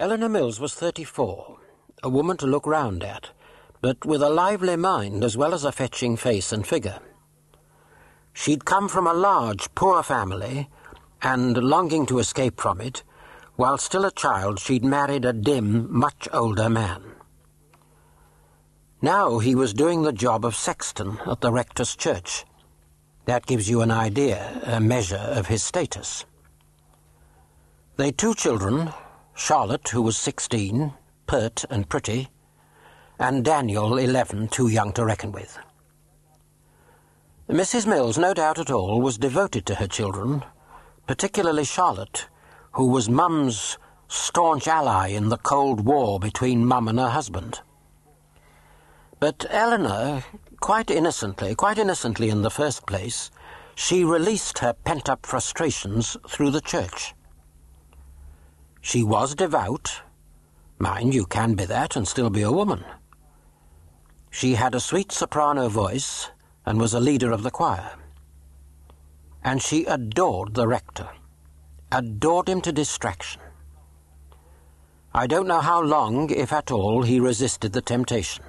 Eleanor Mills was 34, a woman to look round at, but with a lively mind as well as a fetching face and figure. She'd come from a large, poor family, and, longing to escape from it, while still a child, she'd married a dim, much older man. Now he was doing the job of sexton at the rector's church. That gives you an idea, a measure of his status. They two children, Charlotte, who was sixteen, pert and pretty, and Daniel, eleven, too young to reckon with. Mrs. Mills, no doubt at all, was devoted to her children, particularly Charlotte, who was Mum's staunch ally in the Cold War between Mum and her husband. But Eleanor, quite innocently, quite innocently in the first place, she released her pent up frustrations through the church. She was devout. Mind, you can be that and still be a woman. She had a sweet soprano voice and was a leader of the choir. And she adored the rector, adored him to distraction. I don't know how long, if at all, he resisted the temptation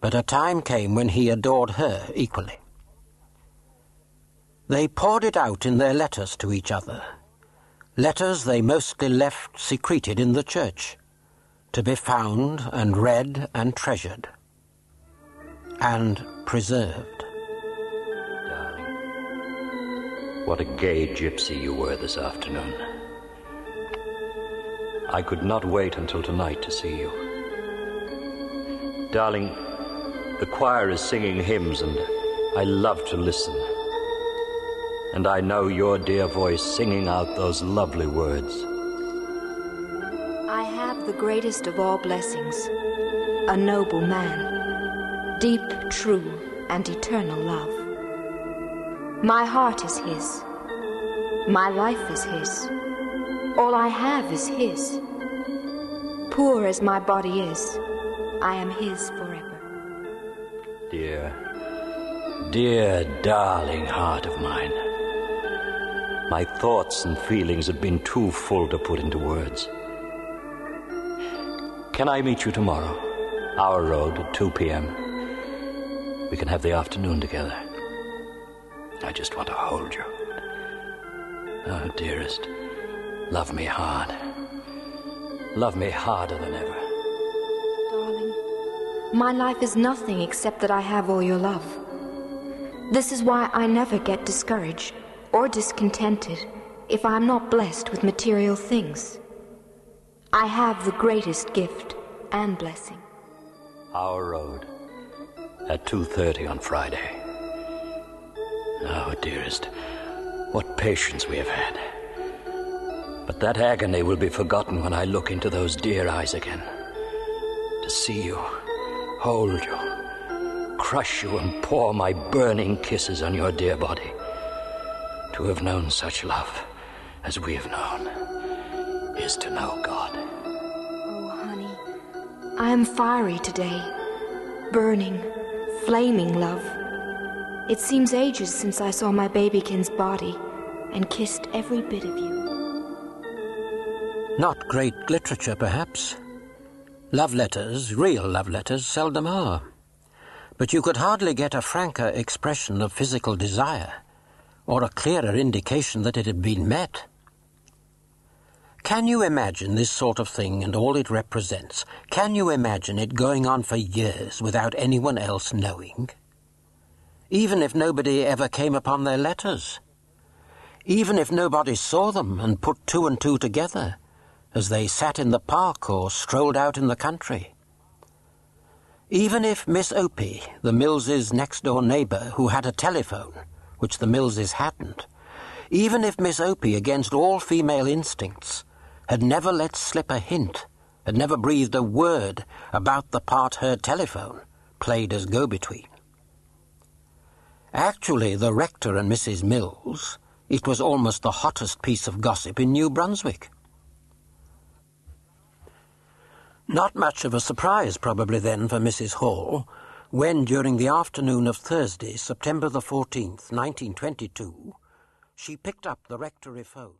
but a time came when he adored her equally. They poured it out in their letters to each other, letters they mostly left secreted in the church, to be found and read and treasured, and preserved. Darling, what a gay gypsy you were this afternoon. I could not wait until tonight to see you. Darling, the choir is singing hymns, and I love to listen. And I know your dear voice singing out those lovely words. I have the greatest of all blessings a noble man, deep, true, and eternal love. My heart is his, my life is his, all I have is his. Poor as my body is, I am his forever. Dear, dear, darling heart of mine. My thoughts and feelings have been too full to put into words. Can I meet you tomorrow? Our road at 2 p.m. We can have the afternoon together. I just want to hold you. Oh, dearest, love me hard. Love me harder than ever. Darling, my life is nothing except that I have all your love. This is why I never get discouraged or discontented if I am not blessed with material things. I have the greatest gift and blessing. Our road at 2:30 on Friday. Oh, dearest, what patience we have had. But that agony will be forgotten when I look into those dear eyes again. To see you hold you, crush you, and pour my burning kisses on your dear body. To have known such love as we have known is to know God. Oh, honey, I am fiery today, burning, flaming love. It seems ages since I saw my babykin's body and kissed every bit of you. Not great literature, perhaps, Love letters, real love letters, seldom are. But you could hardly get a franker expression of physical desire, or a clearer indication that it had been met. Can you imagine this sort of thing and all it represents? Can you imagine it going on for years without anyone else knowing? Even if nobody ever came upon their letters? Even if nobody saw them and put two and two together? as they sat in the park or strolled out in the country. Even if Miss Opie, the Millses' next door neighbour, who had a telephone, which the Millses hadn't, even if Miss Opie, against all female instincts, had never let slip a hint, had never breathed a word about the part her telephone played as go between. Actually, the rector and Mrs. Mills, it was almost the hottest piece of gossip in New Brunswick. Not much of a surprise, probably, then, for Mrs. Hall, when, during the afternoon of Thursday, September the 14th, 1922, she picked up the rectory phone.